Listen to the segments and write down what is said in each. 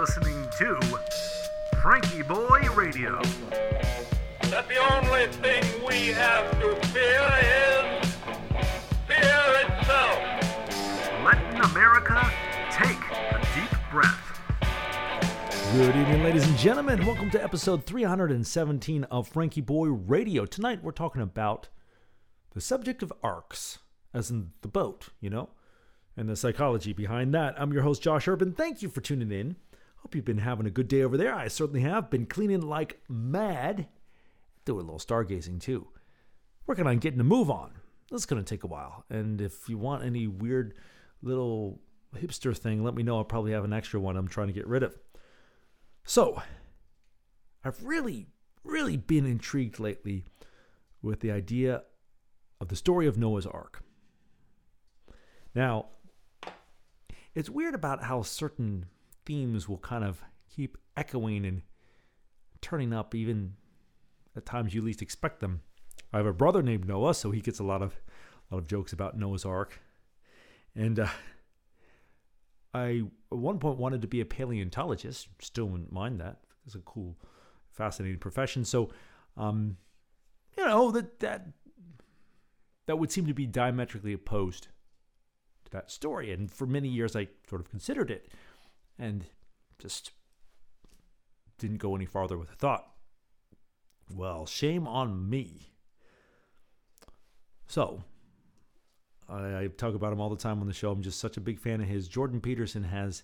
listening to FrankieBoi Radio. that the only thing we have to fear is fear itself. Letting America take a deep breath. Good evening, ladies and gentlemen. Welcome to episode 317 of FrankieBoi Radio. Tonight we're talking about the subject of arks, as in the boat, you know, and the psychology behind that. I'm your host, Josh Urban. Thank you for tuning in. Hope you've been having a good day over there. I certainly have. Been cleaning like mad. Doing a little stargazing too. Working on getting a move on. That's going to take a while. And if you want any weird little hipster thing, let me know. I'll probably have an extra one I'm trying to get rid of. So, I've really, really been intrigued lately with the idea of the story of Noah's Ark. Now, it's weird about how certain themes will kind of keep echoing and turning up even at times you least expect them. I have a brother named Noah, so he gets a lot of a lot of jokes about Noah's Ark. And uh, I at one point wanted to be a paleontologist. Still wouldn't mind that. It's a cool, fascinating profession. So, um, you know that that that would seem to be diametrically opposed to that story. And for many years, I sort of considered it, and just didn't go any farther with the thought. Well, shame on me. So, I, I talk about him all the time on the show. I'm just such a big fan of his. Jordan Peterson has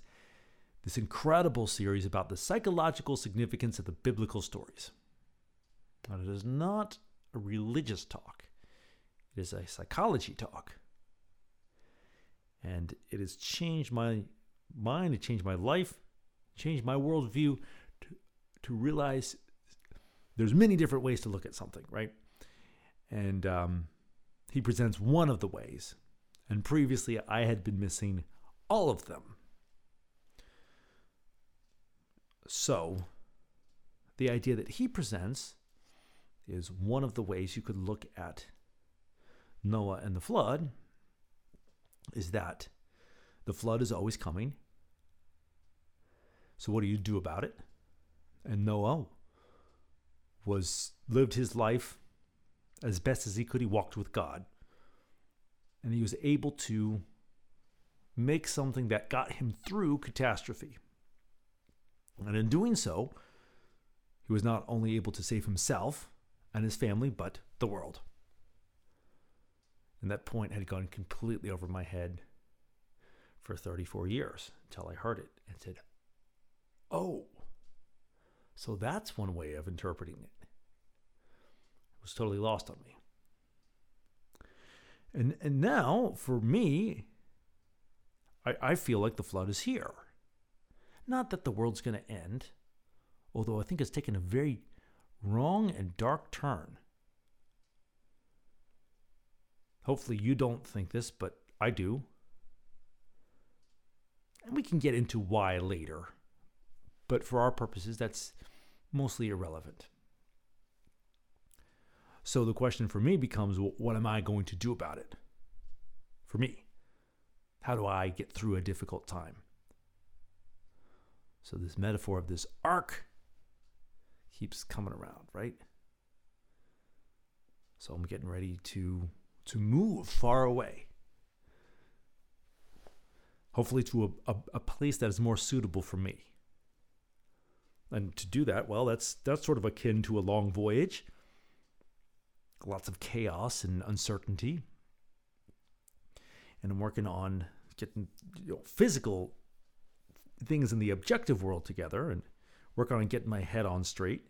this incredible series about the psychological significance of the biblical stories. Now, it is not a religious talk, it is a psychology talk. And it has changed my mind, it changed my life, changed my worldview to, to realize there's many different ways to look at something, right? And um, he presents one of the ways. And previously, I had been missing all of them. So, the idea that he presents is one of the ways you could look at Noah and the flood is that the flood is always coming. So, what do you do about it? And Noah was lived his life as best as he could. He walked with God. And he was able to make something that got him through catastrophe. And in doing so, he was not only able to save himself and his family, but the world. And that point had gone completely over my head for 34 years until I heard it and said, Oh, so that's one way of interpreting it. It was totally lost on me. And and now for me, I, I feel like the flood is here. Not that the world's gonna end, although I think it's taken a very wrong and dark turn. Hopefully you don't think this, but I do. And we can get into why later. But for our purposes, that's mostly irrelevant. So the question for me becomes what am I going to do about it? For me, how do I get through a difficult time? So this metaphor of this ark keeps coming around, right? So I'm getting ready to to move far away. Hopefully to a, a, a place that is more suitable for me. And to do that, well, that's that's sort of akin to a long voyage. Lots of chaos and uncertainty. And I'm working on getting you know, physical things in the objective world together and working on getting my head on straight.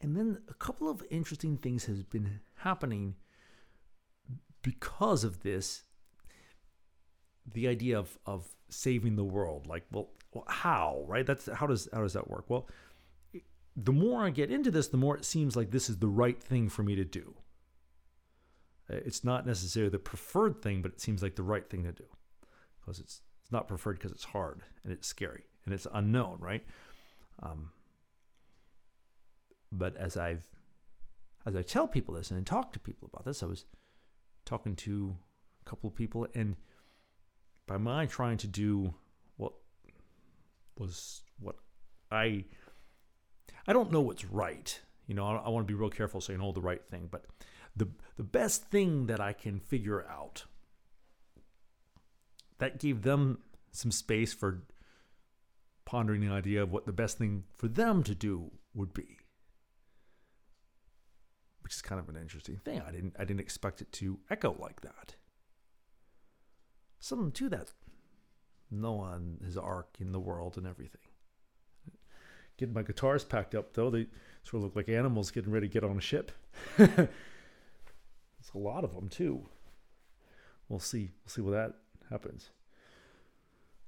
And then a couple of interesting things has been happening because of this. The idea of of saving the world, like, well, how, right? That's how does how does that work? Well, the more I get into this, the more it seems like this is the right thing for me to do. It's not necessarily the preferred thing, but it seems like the right thing to do because it's it's not preferred because it's hard and it's scary and it's unknown, right? Um, but as I've as I tell people this and talk to people about this, I was talking to a couple of people, and by my trying to do what was what I I don't know what's right. You know, I, I want to be real careful saying all the right thing, but the the best thing that I can figure out that gave them some space for pondering the idea of what the best thing for them to do would be. Which is kind of an interesting thing. I didn't I didn't expect it to echo like that. Something to that. Noah and his ark in the world and everything. Getting my guitars packed up though, they sort of look like animals getting ready to get on a ship. There's a lot of them too. We'll see. We'll see what that happens.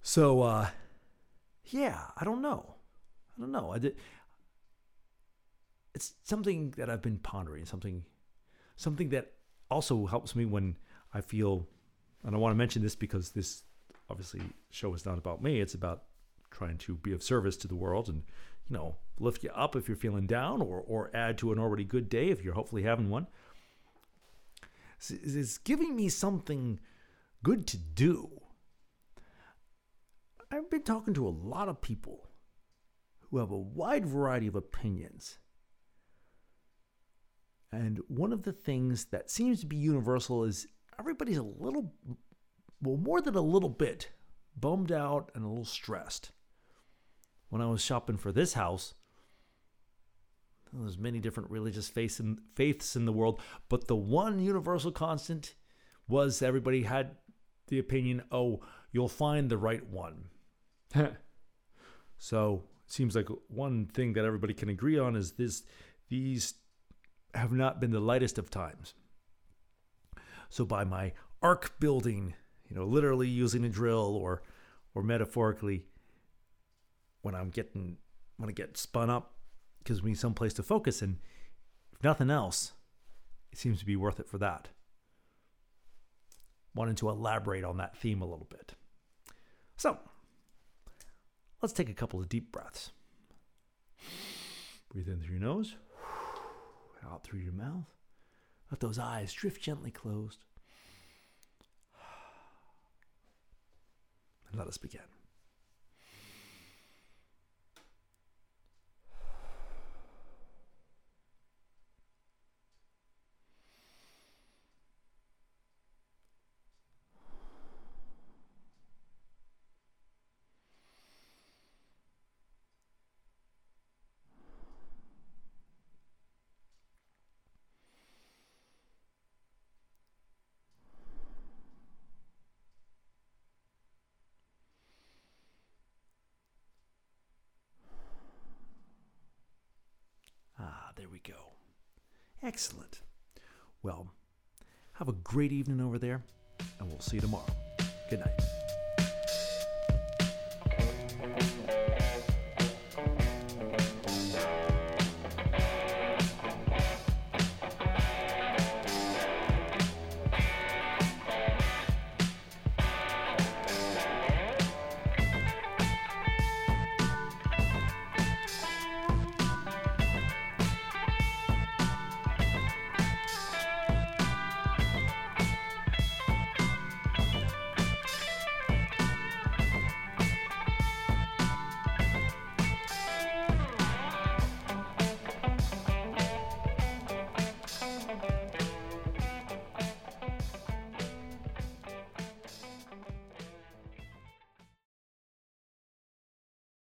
So, uh, yeah, I don't know. I don't know. I did. It's something that I've been pondering. Something, something that also helps me when I feel, and I want to mention this because this obviously show is not about me. It's about trying to be of service to the world and you know lift you up if you're feeling down or or add to an already good day if you're hopefully having one. It's giving me something good to do. I've been talking to a lot of people who have a wide variety of opinions. And one of the things that seems to be universal is everybody's a little, well, more than a little bit, bummed out and a little stressed. When I was shopping for this house, there's many different religious faiths in, faiths in the world, but the one universal constant was everybody had the opinion, oh, you'll find the right one. so it seems like one thing that everybody can agree on is this these have not been the lightest of times. So by my ark building, you know, literally using a drill or or metaphorically, when I'm getting when I get spun up, gives me some place to focus and if nothing else, it seems to be worth it for that wanted to elaborate on that theme a little bit. So, let's take a couple of deep breaths. Breathe in through your nose, out through your mouth. Let those eyes drift gently closed. And let us begin. There we go. Excellent. Well, have a great evening over there, and we'll see you tomorrow. Good night.